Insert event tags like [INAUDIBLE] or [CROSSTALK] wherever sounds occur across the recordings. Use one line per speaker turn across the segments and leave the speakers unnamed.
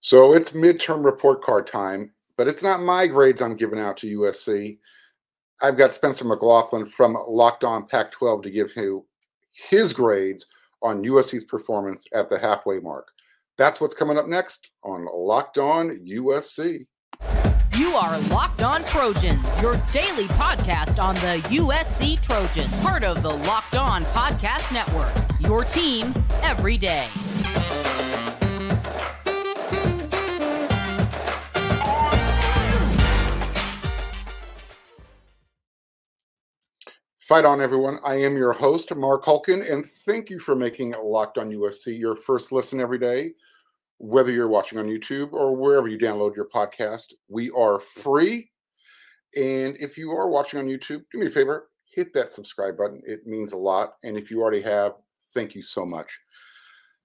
So it's midterm report card time, but it's not my grades I'm giving out to USC. I've got Spencer McLaughlin from Locked On Pac 12 to give him his grades on USC's performance at the halfway mark. That's what's coming up next on Locked On USC.
You are Locked On Trojans, your daily podcast on the USC Trojans, part of the Locked On Podcast Network. Your team every day.
Fight on, everyone. I am your host, Mark Hulkin, and thank you for making Locked On USC your first listen every day. Whether you're watching on YouTube or wherever you download your podcast, we are free. And if you are watching on YouTube, do me a favor, hit that subscribe button. It means a lot. And if you already have, thank you so much.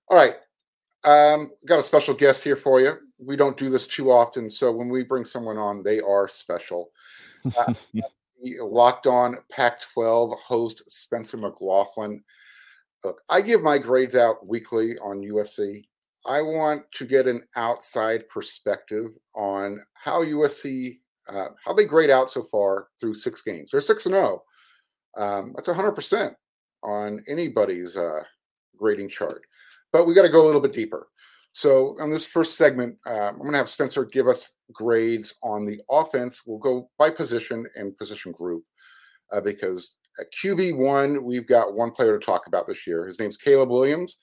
All right. Um, got a special guest here for you. We don't do this too often. So when we bring someone on, they are special. [LAUGHS] Uh, Locked On Pac 12 host Spencer McLaughlin. Look, I give my grades out weekly on USC. I want to get an outside perspective on how USC, uh, how they grade out so far through six games. They're 6 and 0. Um, that's 100% on anybody's uh, grading chart. But we got to go a little bit deeper. So, on this first segment, uh, I'm going to have Spencer give us grades on the offense. We'll go by position and position group uh, because at QB1, we've got one player to talk about this year. His name's Caleb Williams.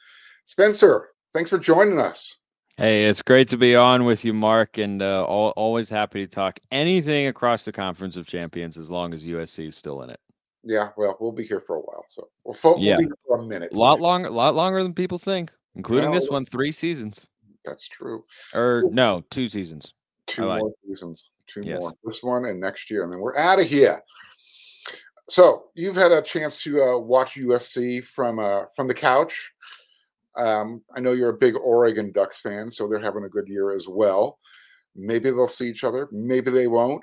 Spencer, thanks for joining us.
Hey, it's great to be on with you, Mark, and uh, all, always happy to talk anything across the Conference of Champions as long as USC is still in it.
Yeah, well, we'll be here for a while, so we'll, we'll
yeah.
be here for a minute.
A lot longer, a lot longer than people think including this one, three seasons.
That's true.
Or no, two seasons.
Two more seasons. Two yes. more. This one and next year, and then we're out of here. So you've had a chance to uh, watch USC from uh, from the couch. Um, I know you're a big Oregon Ducks fan, so they're having a good year as well. Maybe they'll see each other. Maybe they won't.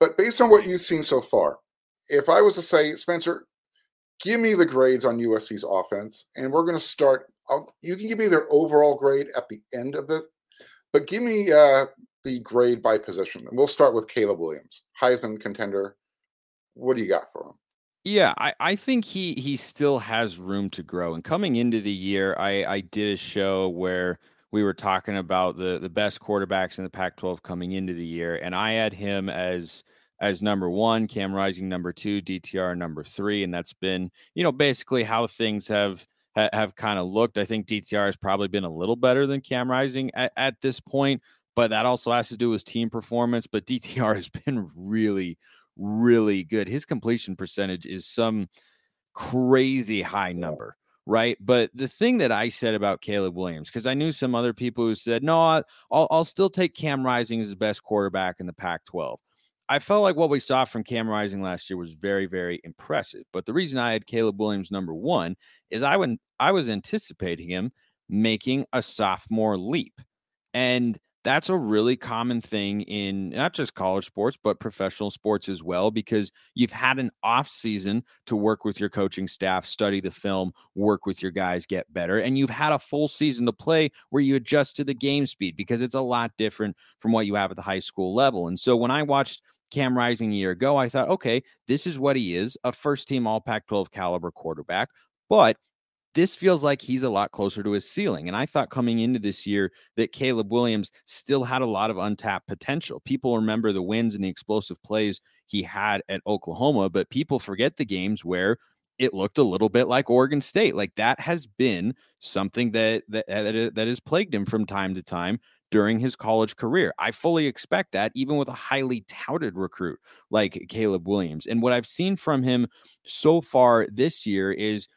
But based on what you've seen so far, if I was to say, Spencer, give me the grades on USC's offense, and we're going to start. I'll, you can give me their overall grade at the end of it, but give me uh, the grade by position. And we'll start with Caleb Williams, Heisman contender. What do you got for him?
Yeah, I, I think he he still has room to grow. And coming into the year, I, I did a show where we were talking about the the best quarterbacks in the Pac-12 coming into the year, and I had him as as number one, Cam Rising number two, DTR number three, and that's been you know basically how things have ha- have kind of looked. I think DTR has probably been a little better than Cam Rising at, at this point, but that also has to do with team performance. But DTR [LAUGHS] has been really, really good. His completion percentage is some crazy high number right? But the thing that I said about Caleb Williams, because I knew some other people who said, no, I'll, I'll still take Cam Rising as the best quarterback in the Pac 12. I felt like what we saw from Cam Rising last year was very, very impressive. But the reason I had Caleb Williams number one is I would I was anticipating him making a sophomore leap. And that's a really common thing in not just college sports, but professional sports as well, because you've had an off season to work with your coaching staff, study the film, work with your guys, get better. And you've had a full season to play where you adjust to the game speed because it's a lot different from what you have at the high school level. And so when I watched Cam Rising a year ago, I thought, okay, this is what he is a first team all Pac 12 caliber quarterback. But this feels like he's a lot closer to his ceiling. And I thought coming into this year that Caleb Williams still had a lot of untapped potential. People remember the wins and the explosive plays he had at Oklahoma, but people forget the games where it looked a little bit like Oregon State. Like that has been something that that that, that has plagued him from time to time during his college career. I fully expect that, even with a highly touted recruit like Caleb Williams. And what I've seen from him so far this year is.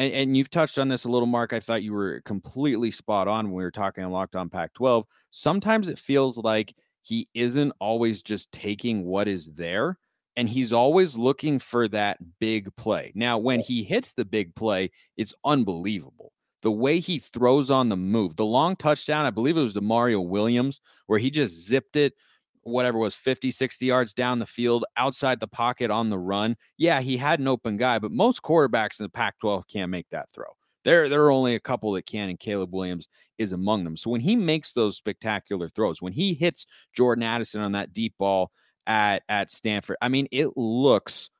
And, and you've touched on this a little, Mark. I thought you were completely spot on when we were talking on Locked On Pac 12. Sometimes it feels like he isn't always just taking what is there and he's always looking for that big play. Now, when he hits the big play, it's unbelievable the way he throws on the move, the long touchdown, I believe it was to Mario Williams, where he just zipped it, whatever was 50, 60 yards down the field, outside the pocket on the run. Yeah, he had an open guy, but most quarterbacks in the Pac 12 can't make that throw. There, there are only a couple that can, and Caleb Williams is among them. So when he makes those spectacular throws, when he hits Jordan Addison on that deep ball at at Stanford, I mean, it looks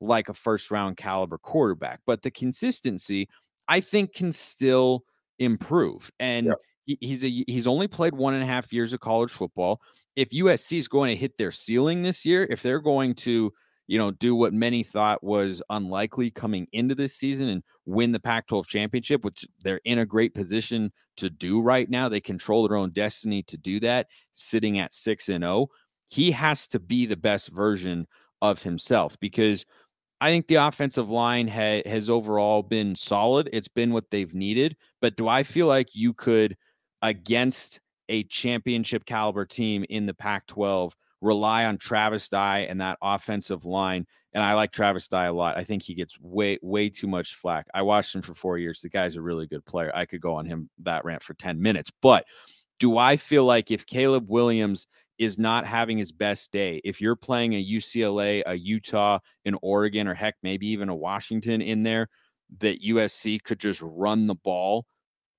like a first round caliber quarterback. But the consistency, I think, can still improve. And he, he's a he's only played one and a half years of college football. If USC is going to hit their ceiling this year, if they're going to you know, do what many thought was unlikely coming into this season and win the Pac 12 championship, which they're in a great position to do right now. They control their own destiny to do that, sitting at 6 and 0. He has to be the best version of himself because I think the offensive line ha- has overall been solid. It's been what they've needed. But do I feel like you could, against a championship caliber team in the Pac 12, rely on Travis Dye and that offensive line. And I like Travis Dye a lot. I think he gets way, way too much flack. I watched him for four years. The guy's a really good player. I could go on him that rant for 10 minutes. But do I feel like if Caleb Williams is not having his best day, if you're playing a UCLA, a Utah, an Oregon, or heck, maybe even a Washington in there, that USC could just run the ball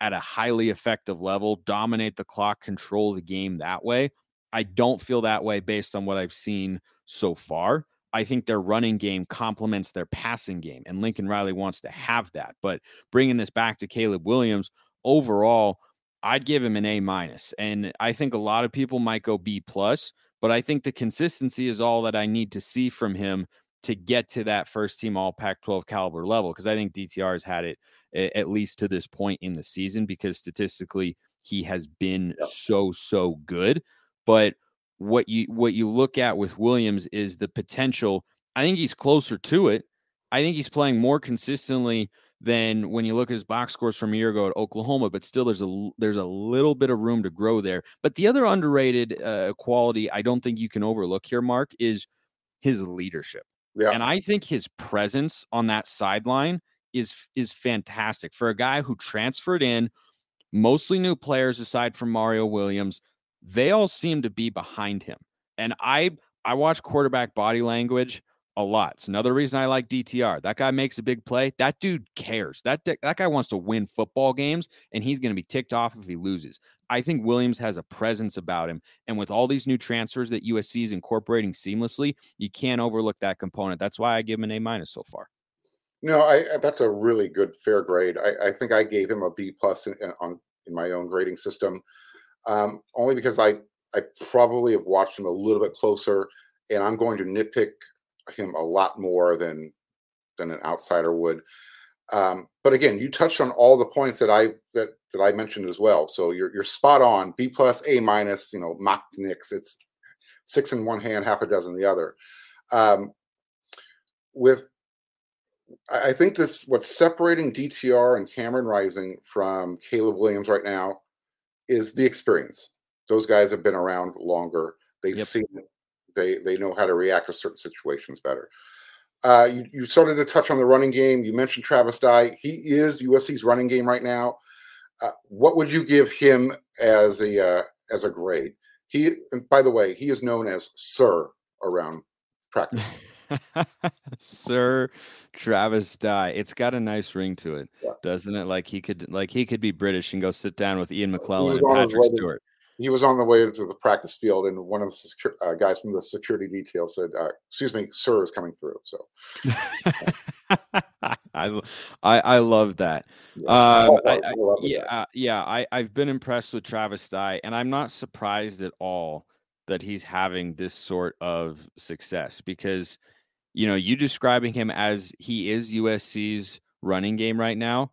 at a highly effective level, dominate the clock, control the game that way. I don't feel that way based on what I've seen so far. I think their running game complements their passing game, and Lincoln Riley wants to have that. But bringing this back to Caleb Williams, overall, I'd give him an A minus, and I think a lot of people might go B plus. But I think the consistency is all that I need to see from him to get to that first team All Pac-12 caliber level. Because I think DTR has had it at least to this point in the season, because statistically he has been so so good. But what you what you look at with Williams is the potential. I think he's closer to it. I think he's playing more consistently than when you look at his box scores from a year ago at Oklahoma. But still, there's a there's a little bit of room to grow there. But the other underrated uh, quality I don't think you can overlook here, Mark, is his leadership. Yeah. And I think his presence on that sideline is is fantastic for a guy who transferred in, mostly new players aside from Mario Williams they all seem to be behind him. And I I watch quarterback body language a lot. It's another reason I like DTR. That guy makes a big play. That dude cares. That that guy wants to win football games, and he's going to be ticked off if he loses. I think Williams has a presence about him, and with all these new transfers that USC is incorporating seamlessly, you can't overlook that component. That's why I give him an A minus so far.
No, I that's a really good fair grade. I, I think I gave him a B plus in, in, on in my own grading system um, only because I I probably have watched him a little bit closer, and I'm going to nitpick him a lot more than than an outsider would. Um, but again, you touched on all the points that I that that I mentioned as well. So you're you're spot on. B plus, A minus. You know, mock Knicks. It's six in one hand, half a dozen the other. Um, with I think this what's separating DTR and Cameron Rising from Caleb Williams right now is the experience. Those guys have been around longer. They've yep. seen it. They they know how to react to certain situations better. Uh, you, you started to touch on the running game. You mentioned Travis Dye. He is USC's running game right now. Uh, what would you give him as a uh, as a grade? He, and by the way, he is known as Sir around practice. [LAUGHS]
Sir Travis Dye. It's got a nice ring to it, yeah. doesn't it? Like he could like he could be British and go sit down with Ian McKellen and Patrick Stewart.
He was on the way to the practice field, and one of the uh, guys from the security detail said, uh, "Excuse me, sir is coming through." So, [LAUGHS]
I, I I love that. Yeah, um, I, I, yeah, uh, yeah. I I've been impressed with Travis Dye, and I'm not surprised at all that he's having this sort of success because you know, you describing him as he is USC's running game right now.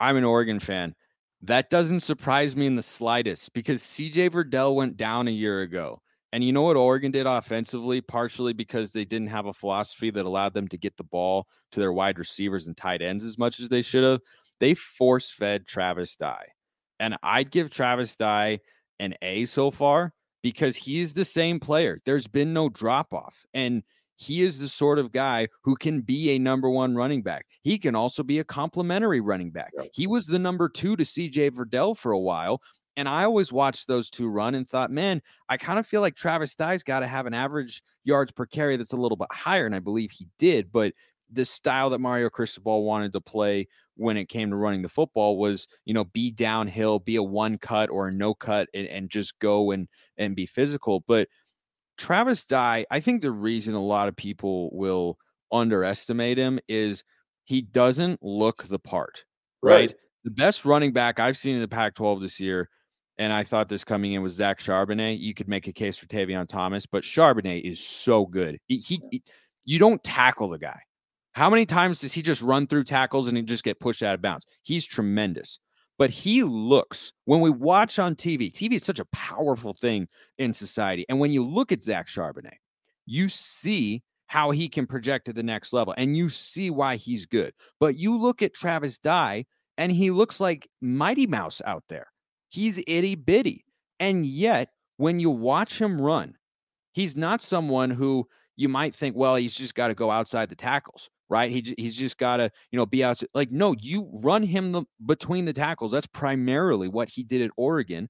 I'm an Oregon fan. That doesn't surprise me in the slightest because CJ Verdell went down a year ago. And you know what Oregon did offensively, partially because they didn't have a philosophy that allowed them to get the ball to their wide receivers and tight ends as much as they should have. They force fed Travis Dye. And I'd give Travis Dye an A so far because he's the same player. There's been no drop off. And he is the sort of guy who can be a number one running back. He can also be a complementary running back. He was the number two to CJ Verdell for a while. And I always watched those two run and thought, man, I kind of feel like Travis Dye's got to have an average yards per carry that's a little bit higher. And I believe he did. But the style that Mario Cristobal wanted to play when it came to running the football was, you know, be downhill, be a one cut or a no cut and, and just go and and be physical. But Travis Dye, I think the reason a lot of people will underestimate him is he doesn't look the part. Right. right? The best running back I've seen in the Pac 12 this year, and I thought this coming in was Zach Charbonnet. You could make a case for Tavion Thomas, but Charbonnet is so good. He, he you don't tackle the guy. How many times does he just run through tackles and he just get pushed out of bounds? He's tremendous. But he looks, when we watch on TV, TV is such a powerful thing in society. And when you look at Zach Charbonnet, you see how he can project to the next level and you see why he's good. But you look at Travis Dye and he looks like Mighty Mouse out there. He's itty bitty. And yet, when you watch him run, he's not someone who you might think, well, he's just got to go outside the tackles right? He he's just got to you know be out. Like no, you run him the between the tackles. That's primarily what he did at Oregon,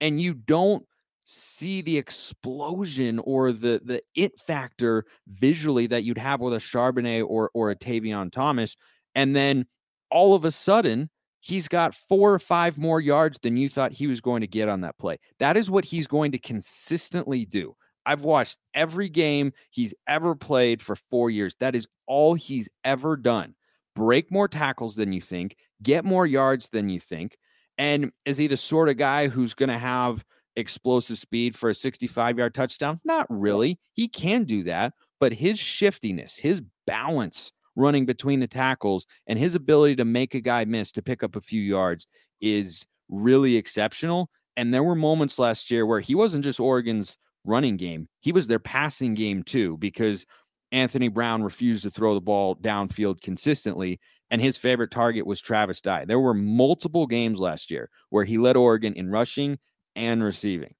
and you don't see the explosion or the the it factor visually that you'd have with a Charbonnet or or a Tavion Thomas, and then all of a sudden he's got four or five more yards than you thought he was going to get on that play. That is what he's going to consistently do. I've watched every game he's ever played for four years. That is all he's ever done. Break more tackles than you think, get more yards than you think. And is he the sort of guy who's going to have explosive speed for a 65 yard touchdown? Not really. He can do that, but his shiftiness, his balance running between the tackles, and his ability to make a guy miss to pick up a few yards is really exceptional. And there were moments last year where he wasn't just Oregon's running game. He was their passing game too, because Anthony Brown refused to throw the ball downfield consistently. And his favorite target was Travis Dye. There were multiple games last year where he led Oregon in rushing and receiving.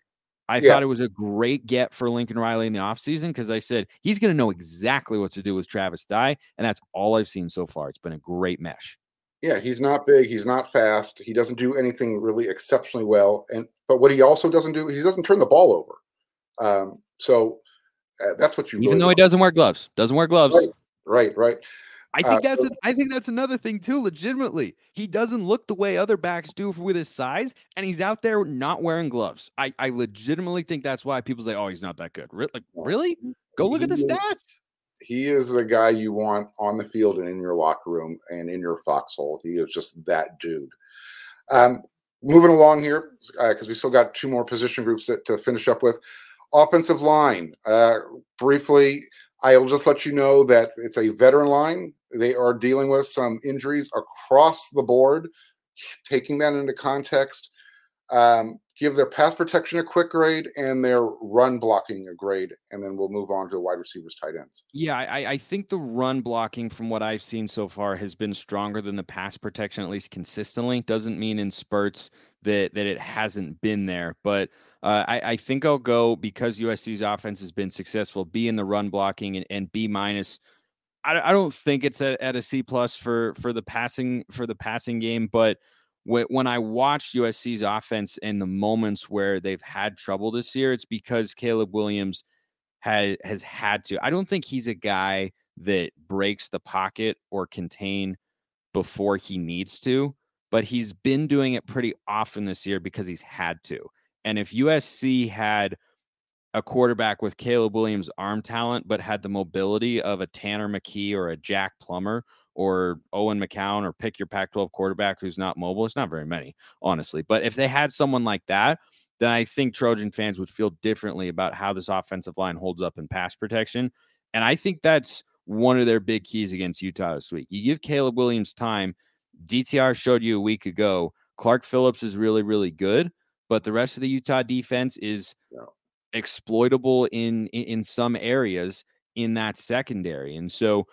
I yeah. thought it was a great get for Lincoln Riley in the offseason because I said he's going to know exactly what to do with Travis Dye. And that's all I've seen so far. It's been a great mesh.
Yeah, he's not big. He's not fast. He doesn't do anything really exceptionally well. And but what he also doesn't do, he doesn't turn the ball over. Um, so uh, that's what you
even really though want. he doesn't wear gloves, doesn't wear gloves.
Right, right. right.
I think uh, that's so, a, I think that's another thing too. Legitimately, he doesn't look the way other backs do with his size, and he's out there not wearing gloves. I I legitimately think that's why people say, "Oh, he's not that good." Re- like, really? Go look at the stats.
He is the guy you want on the field and in your locker room and in your foxhole. He is just that dude. Um, moving along here because uh, we still got two more position groups to, to finish up with. Offensive line, uh, briefly, I'll just let you know that it's a veteran line. They are dealing with some injuries across the board. Taking that into context, um, give their pass protection a quick grade and their run blocking a grade, and then we'll move on to the wide receivers, tight ends.
Yeah, I, I think the run blocking, from what I've seen so far, has been stronger than the pass protection, at least consistently. Doesn't mean in spurts that that it hasn't been there, but uh, I, I think I'll go because USC's offense has been successful. B in the run blocking and, and B minus. I, I don't think it's at, at a C plus for for the passing for the passing game, but when I watched USC's offense in the moments where they've had trouble this year, it's because Caleb Williams has has had to. I don't think he's a guy that breaks the pocket or contain before he needs to, but he's been doing it pretty often this year because he's had to. And if USC had a quarterback with Caleb Williams' arm talent, but had the mobility of a Tanner McKee or a Jack Plummer or Owen McCown or pick your Pac 12 quarterback who's not mobile. It's not very many, honestly. But if they had someone like that, then I think Trojan fans would feel differently about how this offensive line holds up in pass protection. And I think that's one of their big keys against Utah this week. You give Caleb Williams time. DTR showed you a week ago. Clark Phillips is really, really good, but the rest of the Utah defense is exploitable in, in in some areas in that secondary. And so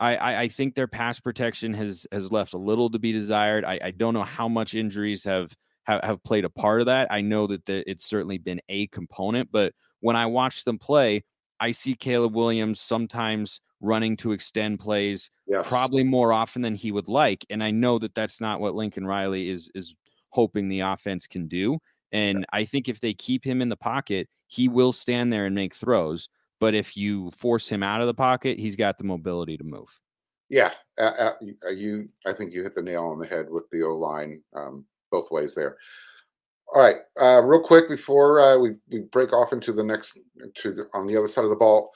I, I, think their pass protection has has left a little to be desired. I, I don't know how much injuries have, have, have played a part of that. I know that the, it's certainly been a component, but when I watch them play, I see Caleb Williams sometimes running to extend plays, yes. probably more often than he would like, and I know that that's not what Lincoln Riley is is hoping the offense can do. And I think if they keep him in the pocket, he will stand there and make throws. But if you force him out of the pocket, he's got the mobility to move.
Yeah, uh, uh, you. I think you hit the nail on the head with the O line um, both ways there. All right, uh, real quick before uh, we, we break off into the next to the, on the other side of the ball,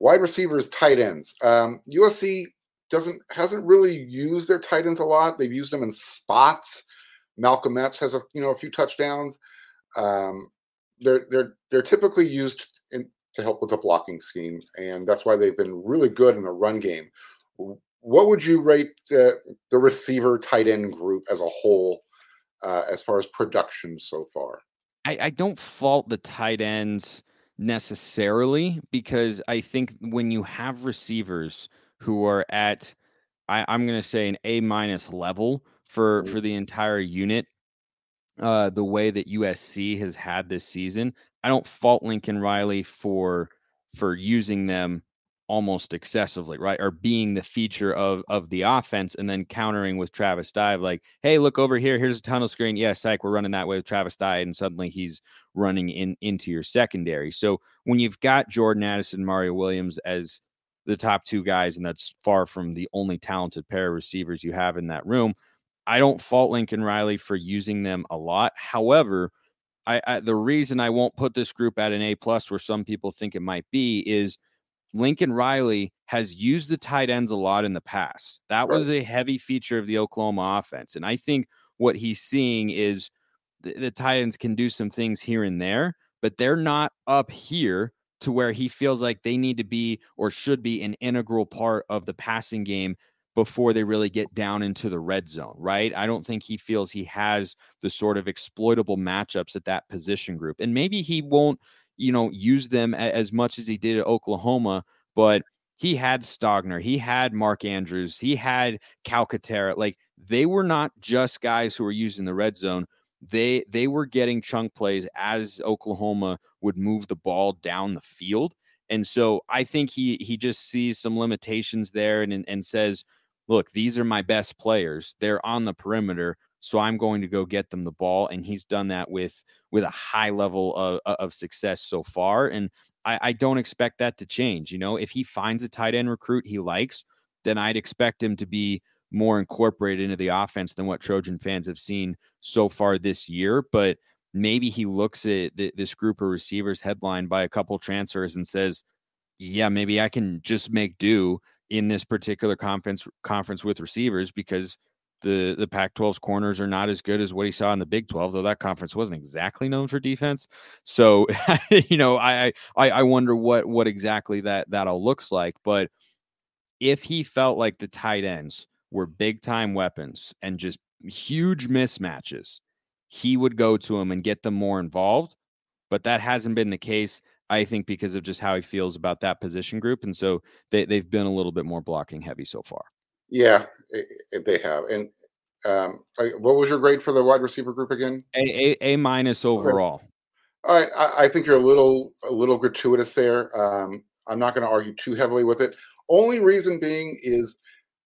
wide receivers, tight ends. Um, USC doesn't hasn't really used their tight ends a lot. They've used them in spots. Malcolm Epps has a you know a few touchdowns. Um, they're they're they're typically used to help with the blocking scheme, and that's why they've been really good in the run game. What would you rate the, the receiver tight end group as a whole uh, as far as production so far?
I, I don't fault the tight ends necessarily because I think when you have receivers who are at I, am going to say an A minus level for mm-hmm. for the entire unit, uh, the way that USC has had this season, I don't fault Lincoln Riley for for using them almost excessively, right? Or being the feature of of the offense and then countering with Travis Dye, like, hey, look over here, here's a tunnel screen. Yeah, psych, we're running that way with Travis Dye, and suddenly he's running in into your secondary. So when you've got Jordan Addison, Mario Williams as the top two guys, and that's far from the only talented pair of receivers you have in that room. I don't fault Lincoln Riley for using them a lot. However, I, I the reason I won't put this group at an A plus where some people think it might be is Lincoln Riley has used the tight ends a lot in the past. That right. was a heavy feature of the Oklahoma offense. And I think what he's seeing is the, the tight ends can do some things here and there, but they're not up here to where he feels like they need to be or should be an integral part of the passing game before they really get down into the red zone, right? I don't think he feels he has the sort of exploitable matchups at that position group. And maybe he won't you know, use them as much as he did at Oklahoma, but he had Stogner, he had Mark Andrews, he had Calcaterra. Like they were not just guys who were using the red zone. They they were getting chunk plays as Oklahoma would move the ball down the field. And so I think he he just sees some limitations there and and says, look, these are my best players. They're on the perimeter. So I'm going to go get them the ball. And he's done that with with a high level of, of success so far. And I, I don't expect that to change. You know, if he finds a tight end recruit he likes, then I'd expect him to be more incorporated into the offense than what Trojan fans have seen so far this year. But maybe he looks at th- this group of receivers headlined by a couple transfers and says, yeah, maybe I can just make do in this particular conference conference with receivers because the the Pac-12's corners are not as good as what he saw in the Big 12, though that conference wasn't exactly known for defense. So, [LAUGHS] you know, I I I wonder what what exactly that that all looks like. But if he felt like the tight ends were big time weapons and just huge mismatches, he would go to them and get them more involved. But that hasn't been the case, I think, because of just how he feels about that position group. And so they, they've been a little bit more blocking heavy so far.
Yeah, they have. And um, what was your grade for the wide receiver group again?
A A, a minus overall.
All right, I, I, think you're a little a little gratuitous there. Um, I'm not going to argue too heavily with it. Only reason being is,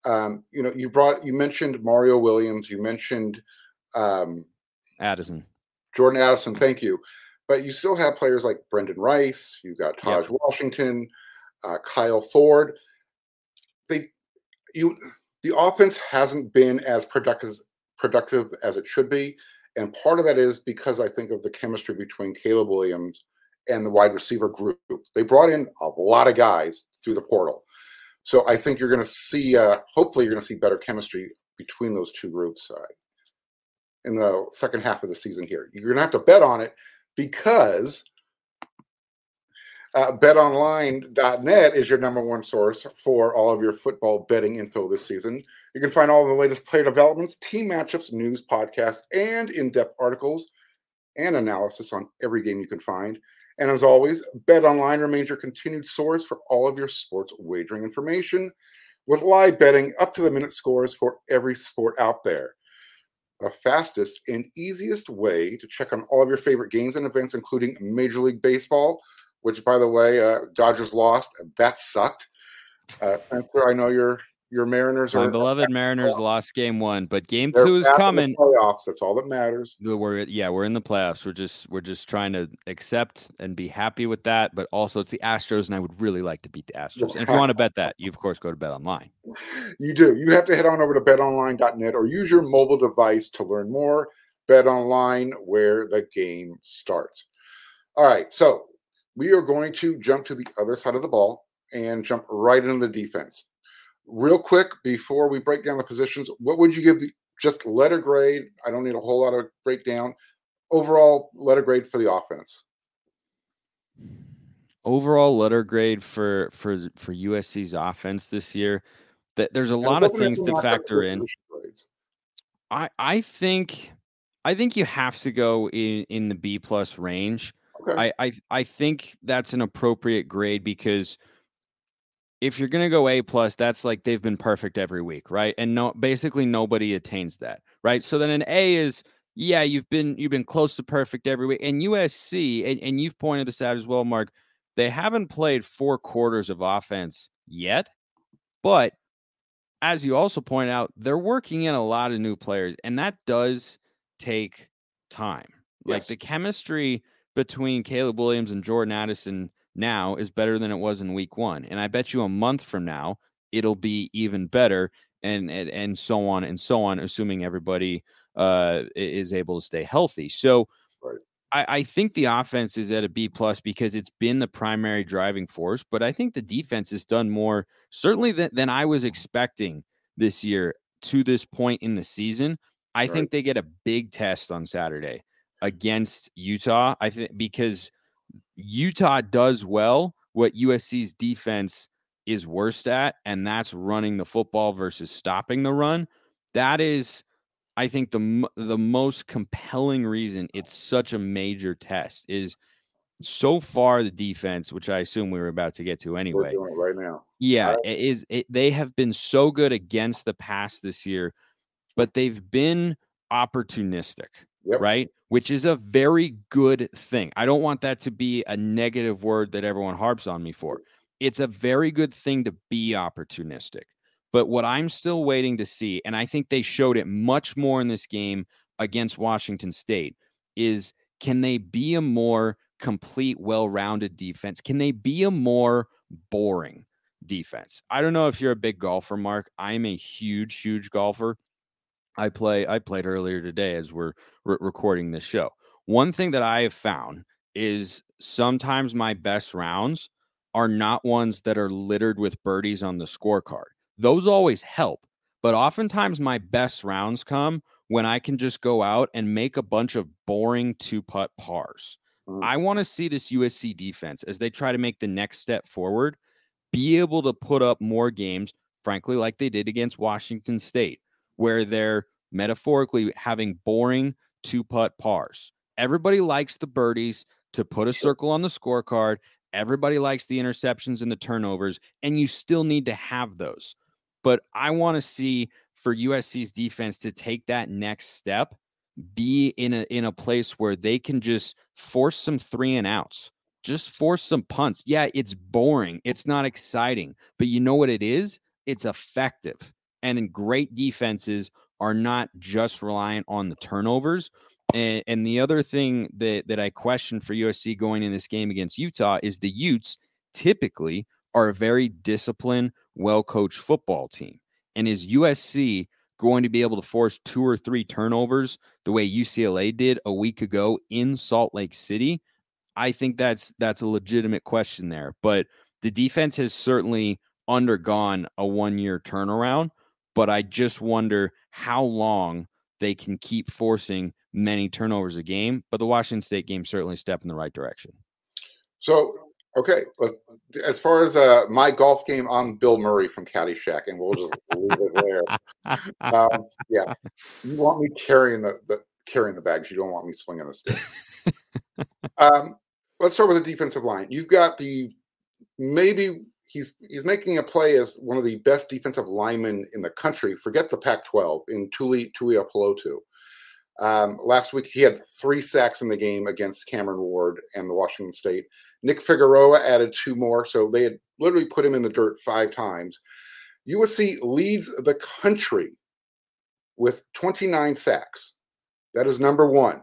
um, you know, you brought you mentioned Mario Williams, you mentioned um,
Addison,
Jordan Addison. Thank you, but you still have players like Brendan Rice. You've got Taj yep. Washington, uh, Kyle Ford. They you the offense hasn't been as productive productive as it should be, and part of that is because I think of the chemistry between Caleb Williams and the wide receiver group. They brought in a lot of guys through the portal, so I think you're going to see. Uh, hopefully, you're going to see better chemistry between those two groups uh, in the second half of the season. Here, you're going to have to bet on it because uh, betonline.net is your number one source for all of your football betting info this season. You can find all the latest player developments, team matchups, news, podcasts, and in depth articles and analysis on every game you can find. And as always, BetOnline remains your continued source for all of your sports wagering information with live betting up to the minute scores for every sport out there. The fastest and easiest way to check on all of your favorite games and events, including Major League Baseball, which by the way, uh, Dodgers lost. That sucked. Uh, Spencer, I know you're your Mariners are
My
are
beloved [LAUGHS] Mariners lost game one, but game two is coming.
Playoffs. That's all that matters.
We're yeah, we're in the playoffs. We're just we're just trying to accept and be happy with that. But also, it's the Astros, and I would really like to beat the Astros. And if you want to bet that, you of course go to Bet Online. [LAUGHS]
You do. You have to head on over to BetOnline.net or use your mobile device to learn more. Bet Online, where the game starts. All right, so we are going to jump to the other side of the ball and jump right into the defense real quick before we break down the positions, what would you give the just letter grade? I don't need a whole lot of breakdown. Overall letter grade for the offense.
Overall letter grade for for for USC's offense this year. That there's a lot of things to factor in. I I think I think you have to go in in the B plus range. Okay. I, I I think that's an appropriate grade because if you're gonna go A plus, that's like they've been perfect every week, right? And no, basically nobody attains that, right? So then an A is yeah, you've been you've been close to perfect every week. And USC, and, and you've pointed this out as well, Mark. They haven't played four quarters of offense yet, but as you also point out, they're working in a lot of new players, and that does take time. Yes. Like the chemistry between Caleb Williams and Jordan Addison now is better than it was in week one. And I bet you a month from now, it'll be even better and and, and so on and so on, assuming everybody uh, is able to stay healthy. So right. I, I think the offense is at a B plus because it's been the primary driving force, but I think the defense has done more certainly than, than I was expecting this year to this point in the season. I right. think they get a big test on Saturday against Utah. I think because Utah does well what USC's defense is worst at, and that's running the football versus stopping the run. That is, I think, the the most compelling reason it's such a major test is so far the defense, which I assume we were about to get to anyway.
right now.
Yeah, right. it is it, they have been so good against the pass this year, but they've been opportunistic yep. right? Which is a very good thing. I don't want that to be a negative word that everyone harps on me for. It's a very good thing to be opportunistic. But what I'm still waiting to see, and I think they showed it much more in this game against Washington State, is can they be a more complete, well rounded defense? Can they be a more boring defense? I don't know if you're a big golfer, Mark. I'm a huge, huge golfer. I play I played earlier today as we're re- recording this show. One thing that I have found is sometimes my best rounds are not ones that are littered with birdies on the scorecard. Those always help, but oftentimes my best rounds come when I can just go out and make a bunch of boring two putt pars. Mm. I want to see this USC defense as they try to make the next step forward, be able to put up more games, frankly, like they did against Washington State where they're metaphorically having boring two putt pars. Everybody likes the birdies to put a circle on the scorecard. Everybody likes the interceptions and the turnovers, and you still need to have those. But I want to see for USC's defense to take that next step, be in a in a place where they can just force some three and outs, just force some punts. Yeah, it's boring, it's not exciting, but you know what it is? It's effective and great defenses are not just reliant on the turnovers. And, and the other thing that, that I question for USC going in this game against Utah is the Utes typically are a very disciplined, well coached football team. And is USC going to be able to force two or three turnovers the way UCLA did a week ago in Salt Lake City? I think that's that's a legitimate question there. But the defense has certainly undergone a one year turnaround but I just wonder how long they can keep forcing many turnovers a game. But the Washington State game certainly step in the right direction.
So, okay, as far as uh, my golf game, I'm Bill Murray from Caddyshack, and we'll just leave it there. Um, yeah, you want me carrying the, the carrying the bags. You don't want me swinging the sticks. [LAUGHS] um, let's start with the defensive line. You've got the maybe he's he's making a play as one of the best defensive linemen in the country. Forget the Pac-12 in Tuli Tuipulotu. Um, last week he had three sacks in the game against Cameron Ward and the Washington State. Nick Figueroa added two more, so they had literally put him in the dirt five times. USC leads the country with 29 sacks. That is number one.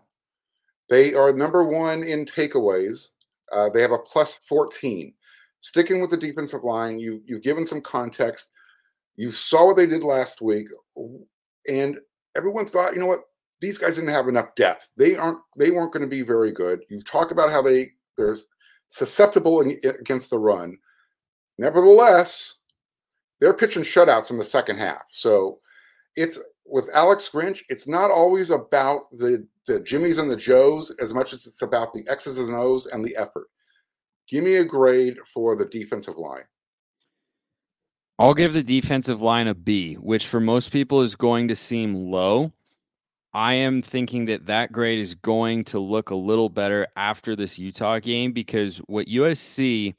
They are number one in takeaways. Uh, they have a plus 14. Sticking with the defensive line, you you've given some context. You saw what they did last week, and everyone thought, you know what, these guys didn't have enough depth. They aren't. They weren't going to be very good. You talk about how they they're susceptible against the run. Nevertheless, they're pitching shutouts in the second half. So it's with Alex Grinch, it's not always about the the Jimmies and the Joes as much as it's about the X's and O's and the effort. Give me a grade for the defensive line.
I'll give the defensive line a B, which for most people is going to seem low. I am thinking that that grade is going to look a little better after this Utah game because what USC,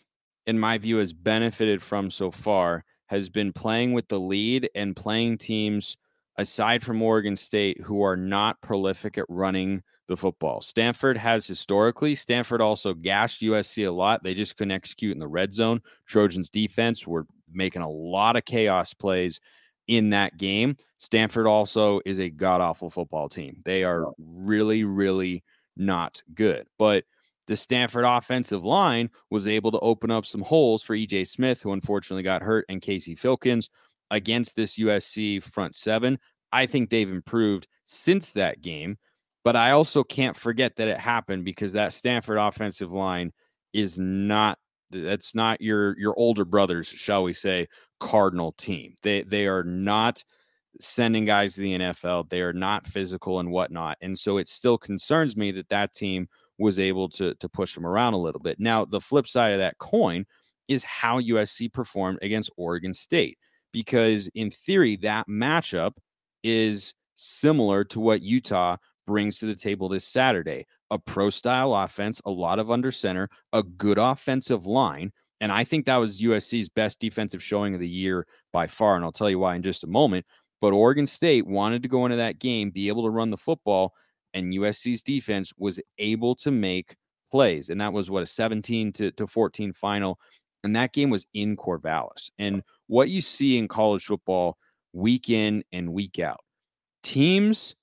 in my view, has benefited from so far has been playing with the lead and playing teams aside from Oregon State who are not prolific at running the football. Stanford has historically, Stanford also gashed USC a lot. They just couldn't execute in the red zone. Trojans defense were making a lot of chaos plays in that game. Stanford also is a god awful football team. They are really, really not good. But the Stanford offensive line was able to open up some holes for EJ Smith, who unfortunately got hurt, and Casey Filkins against this USC front seven. I think they've improved since that game. But I also can't forget that it happened because that Stanford offensive line is not that's not your your older brothers, shall we say, Cardinal team. They they are not sending guys to the NFL. They are not physical and whatnot, and so it still concerns me that that team was able to to push them around a little bit. Now the flip side of that coin is how USC performed against Oregon State because in theory that matchup is similar to what Utah brings to the table this Saturday a pro style offense, a lot of under center, a good offensive line. And I think that was USC's best defensive showing of the year by far. And I'll tell you why in just a moment. But Oregon State wanted to go into that game, be able to run the football, and USC's defense was able to make plays. And that was what a 17 to, to 14 final. And that game was in Corvallis. And what you see in college football week in and week out, teams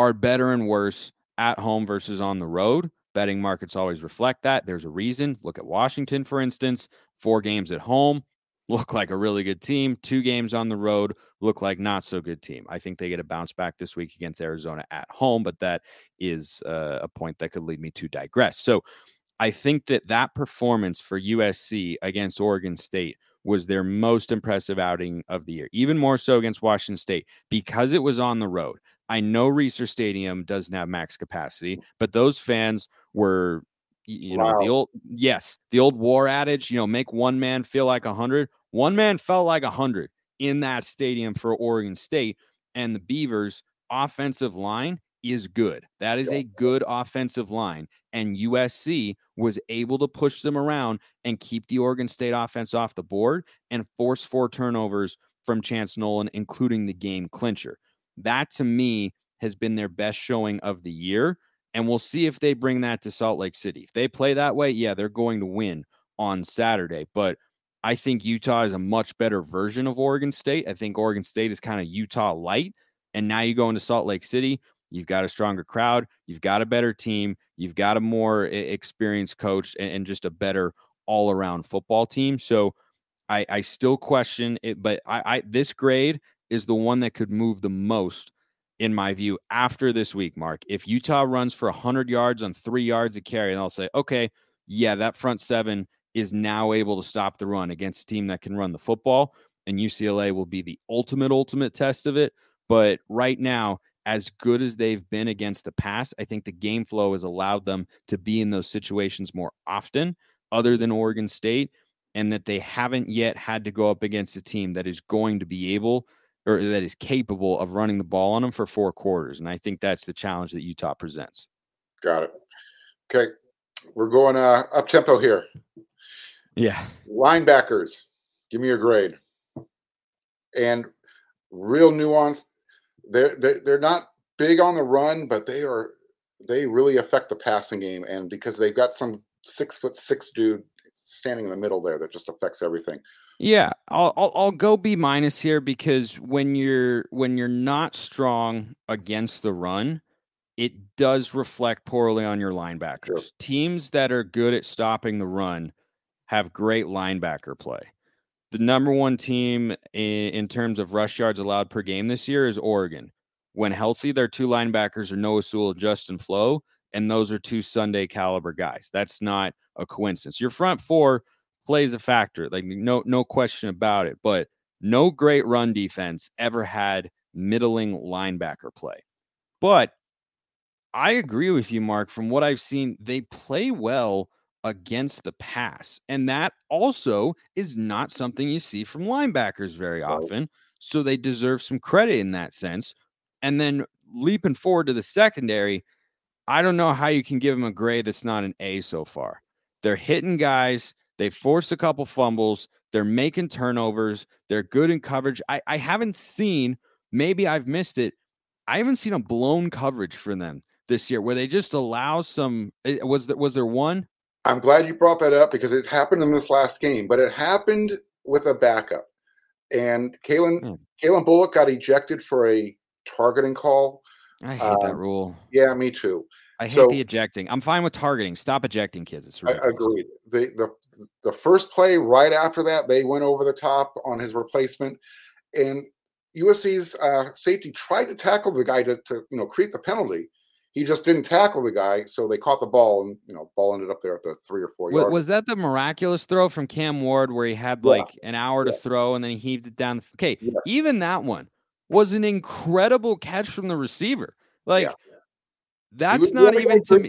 are better and worse at home versus on the road. Betting markets always reflect that. There's a reason. Look at Washington, for instance, four games at home, [LAUGHS] look like a really good team. Two games on the road look like not so good team. I think they get a bounce back this week against Arizona at home, but that is uh, a point that could lead me to digress. So I think that that performance for USC against Oregon State was their most impressive outing of the year, even more so against Washington State because it was on the road. I know Reser Stadium doesn't have max capacity, mm. but those fans were, you know, wow. the old, yes, the old war adage, you know, make one man feel like a hundred. One man felt like a hundred in that stadium for Oregon State. And the Beavers' offensive line is good. That is a good offensive line. And USC was able to push them around and keep the Oregon State offense off the board and force four turnovers from Chance Nolan, including the game clincher. That to me has been their best showing of the year. And we'll see if they bring that to Salt Lake City. If they play that way, yeah, they're going to win on Saturday. But I think Utah is a much better version of Oregon State. I think Oregon State is kind of Utah light. And now you go into Salt Lake City, you've got a stronger crowd, you've got a better team, you've got a more eh, experienced coach, and, and just a better all around football team. So I, I still question it, but I, I this grade is the one that could move the most, in my view, after this week, Mark. If Utah runs for 100 yards on three yards of carry, and I'll say, okay, yeah, that front seven is now able to stop the run against a team that can run the football. And UCLA will be the ultimate, ultimate test of it. But right now, as good as they've been against the pass, I think the game flow has allowed them to be in those situations more often, other than Oregon State, and that they haven't yet had to go up against a team that is going to be able or that is capable of running the ball on them for four quarters. And I think that's the challenge that Utah presents.
Got it. Okay. We're going uh, up tempo here.
Yeah.
Linebackers, give me your grade. And real nuance. They're, they're, they're not big on the run, but they are they really affect the passing game. And because they've got some six foot six dude standing in the middle there that just affects everything.
Yeah, I'll, I'll I'll go B minus here because when you're when you're not strong against the run, it does reflect poorly on your linebackers. Sure. Teams that are good at stopping the run have great linebacker play. The number one team in, in terms of rush yards allowed per game this year is Oregon. When healthy, their two linebackers are Noah Sewell and Justin Flowe, and those are two Sunday caliber guys. That's not a coincidence. Your front four plays a factor, like no no question about it. But no great run defense ever had middling linebacker play. But I agree with you, Mark. From what I've seen, they play well against the pass. And that also is not something you see from linebackers very often. So they deserve some credit in that sense. And then leaping forward to the secondary, I don't know how you can give them a grade that's not an A so far. They're hitting guys, they forced a couple fumbles, they're making turnovers, they're good in coverage. I, I haven't seen, maybe I've missed it. I haven't seen a blown coverage for them this year where they just allow some eh, was that was there one
I'm glad you brought that up because it happened in this last game, but it happened with a backup. And Calen hmm. Calen Bullock got ejected for a targeting call.
I hate um, that rule.
Yeah, me too.
I hate so, the ejecting. I'm fine with targeting. Stop ejecting kids. It's
I agreed. The the the first play right after that, they went over the top on his replacement, and USC's uh, safety tried to tackle the guy to, to you know create the penalty, he just didn't tackle the guy, so they caught the ball, and you know, ball ended up there at the three or four
yard. Was that the miraculous throw from Cam Ward where he had like yeah. an hour to yeah. throw and then he heaved it down? Okay, yeah. even that one was an incredible catch from the receiver. Like that's not even to me.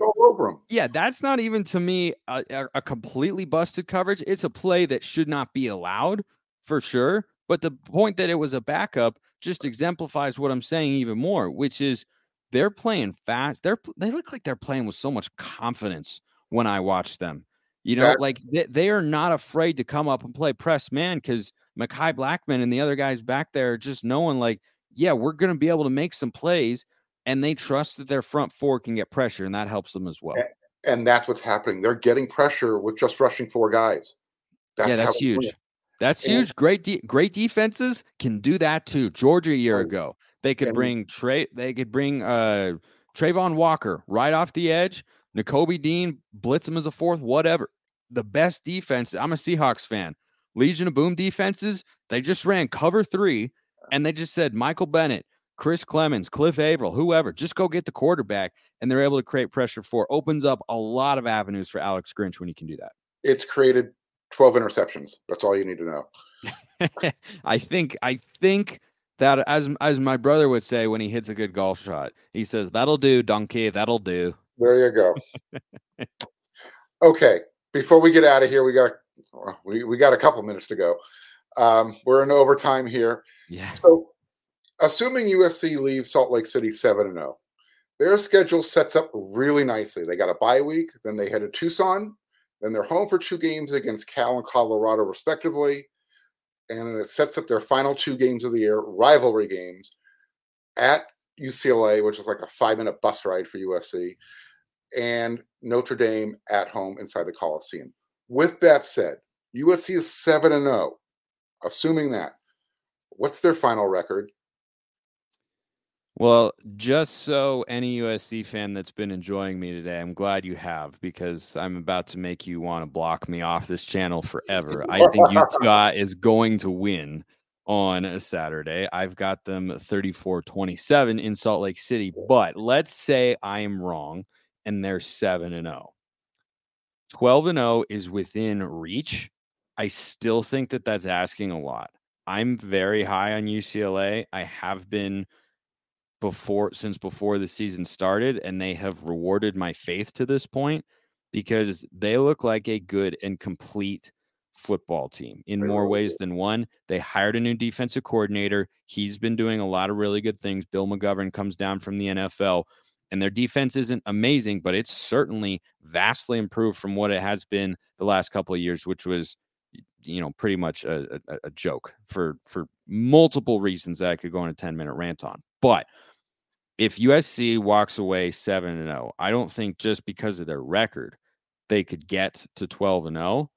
Yeah, that's not even to me a, a completely busted coverage. It's a play that should not be allowed for sure. But the point that it was a backup just exemplifies what I'm saying even more, which is they're playing fast. They're they look like they're playing with so much confidence when I watch them. You know, that, like they, they are not afraid to come up and play press man because Mekhi Blackman and the other guys back there just knowing like, yeah, we're going to be able to make some plays, and they trust that their front four can get pressure, and that helps them as well.
And that's what's happening. They're getting pressure with just rushing four guys.
That's yeah, that's huge. That's and, huge. Great, de- great defenses can do that too. Georgia a year right. ago, they could bring Trey. They could bring uh Travon Walker right off the edge. Nakobe Dean blitz him as a fourth. Whatever. The best defense. I'm a Seahawks fan. Legion of Boom defenses. They just ran cover three, and they just said Michael Bennett, Chris Clemons, Cliff Avril, whoever, just go get the quarterback, and they're able to create pressure for. Opens up a lot of avenues for Alex Grinch when you can do that.
It's created 12 interceptions. That's all you need to know. [LAUGHS]
I think. I think that as as my brother would say when he hits a good golf shot, he says, "That'll do, donkey. That'll do."
There you go. [LAUGHS] okay, before we get out of here, we got we we got a couple minutes to go. Um, we're in overtime here.
Yeah.
So, assuming USC leaves Salt Lake City seven and zero, oh, their schedule sets up really nicely. They got a bye week, then they head to Tucson, then they're home for two games against Cal and Colorado, respectively and it sets up their final two games of the year, rivalry games at UCLA, which is like a five minute bus ride for USC, and Notre Dame at home inside the Coliseum. With that said, USC is 7 and 0. Assuming that, what's their final record?
Well, just so any USC fan that's been enjoying me today, I'm glad you have because I'm about to make you want to block me off this channel forever. I think Utah [LAUGHS] is going to win on a Saturday. I've got them 34 27 in Salt Lake City, but let's say I am wrong and they're 7 and 0. 12 and 0 is within reach. I still think that that's asking a lot. I'm very high on UCLA. I have been before since before the season started and they have rewarded my faith to this point because they look like a good and complete football team in more ways than one. They hired a new defensive coordinator. He's been doing a lot of really good things. Bill McGovern comes down from the NFL and their defense isn't amazing, but it's certainly vastly improved from what it has been the last couple of years, which was you know pretty much a, a, a joke for for multiple reasons that I could go on a 10 minute rant on. But if USC walks away 7 and 0, I don't think just because of their record they could get to 12 and 0,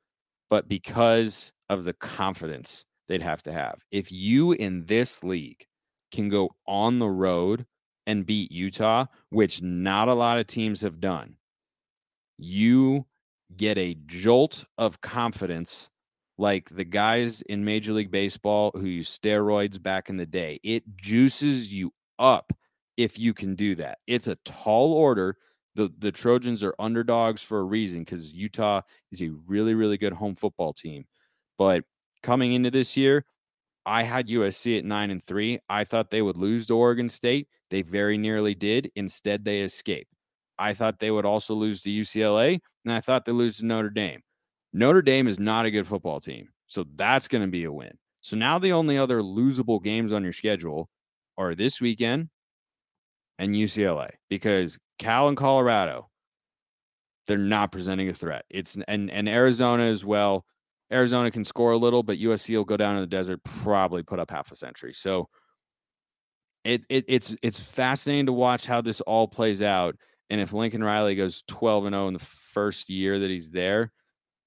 but because of the confidence they'd have to have. If you in this league can go on the road and beat Utah, which not a lot of teams have done, you get a jolt of confidence like the guys in Major League Baseball who use steroids back in the day. It juices you up if you can do that. It's a tall order. The the Trojans are underdogs for a reason because Utah is a really, really good home football team. But coming into this year, I had USC at nine and three. I thought they would lose to Oregon State. They very nearly did. Instead, they escaped. I thought they would also lose to UCLA, and I thought they lose to Notre Dame. Notre Dame is not a good football team, so that's going to be a win. So now the only other losable games on your schedule are this weekend and UCLA because Cal and Colorado, they're not presenting a threat. It's and and Arizona as well. Arizona can score a little, but USC will go down in the desert, probably put up half a century. So it, it it's it's fascinating to watch how this all plays out. And if Lincoln Riley goes 12 and 0 in the first year that he's there,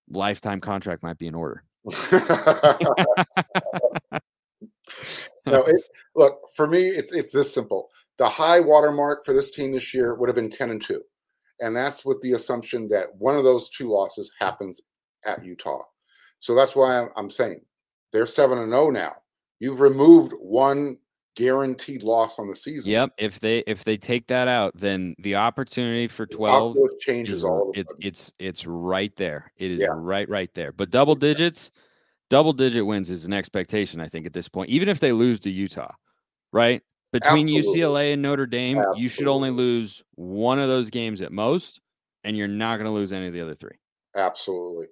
lifetime contract might be in order. [LAUGHS]
no, it, look for me, it's it's this simple. The high watermark for this team this year would have been 10 and 2. And that's with the assumption that one of those two losses happens at Utah. So that's why I'm, I'm saying they're 7 and 0 now. You've removed one guaranteed loss on the season.
Yep. If they if they take that out, then the opportunity for twelve
changes
is,
all.
It, it's it's right there. It is yeah. right right there. But double digits, double digit wins is an expectation. I think at this point, even if they lose to Utah, right between Absolutely. UCLA and Notre Dame, Absolutely. you should only lose one of those games at most, and you're not going to lose any of the other three.
Absolutely.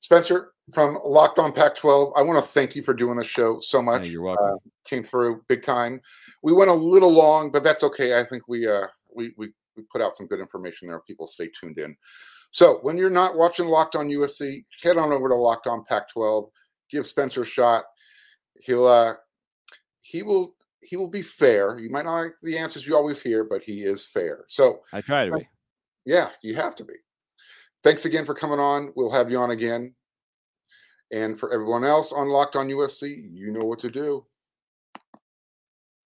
Spencer from Locked On Pac 12, I want to thank you for doing the show so much.
You're welcome. Uh,
came through big time. We went a little long, but that's okay. I think we uh we we we put out some good information there. People stay tuned in. So when you're not watching Locked On USC, head on over to Locked On Pac 12. Give Spencer a shot. He'll uh he will he will be fair. You might not like the answers you always hear, but he is fair. So
I try to uh, be.
Yeah, you have to be. Thanks again for coming on. We'll have you on again. And for everyone else on Locked On USC, you know what to do.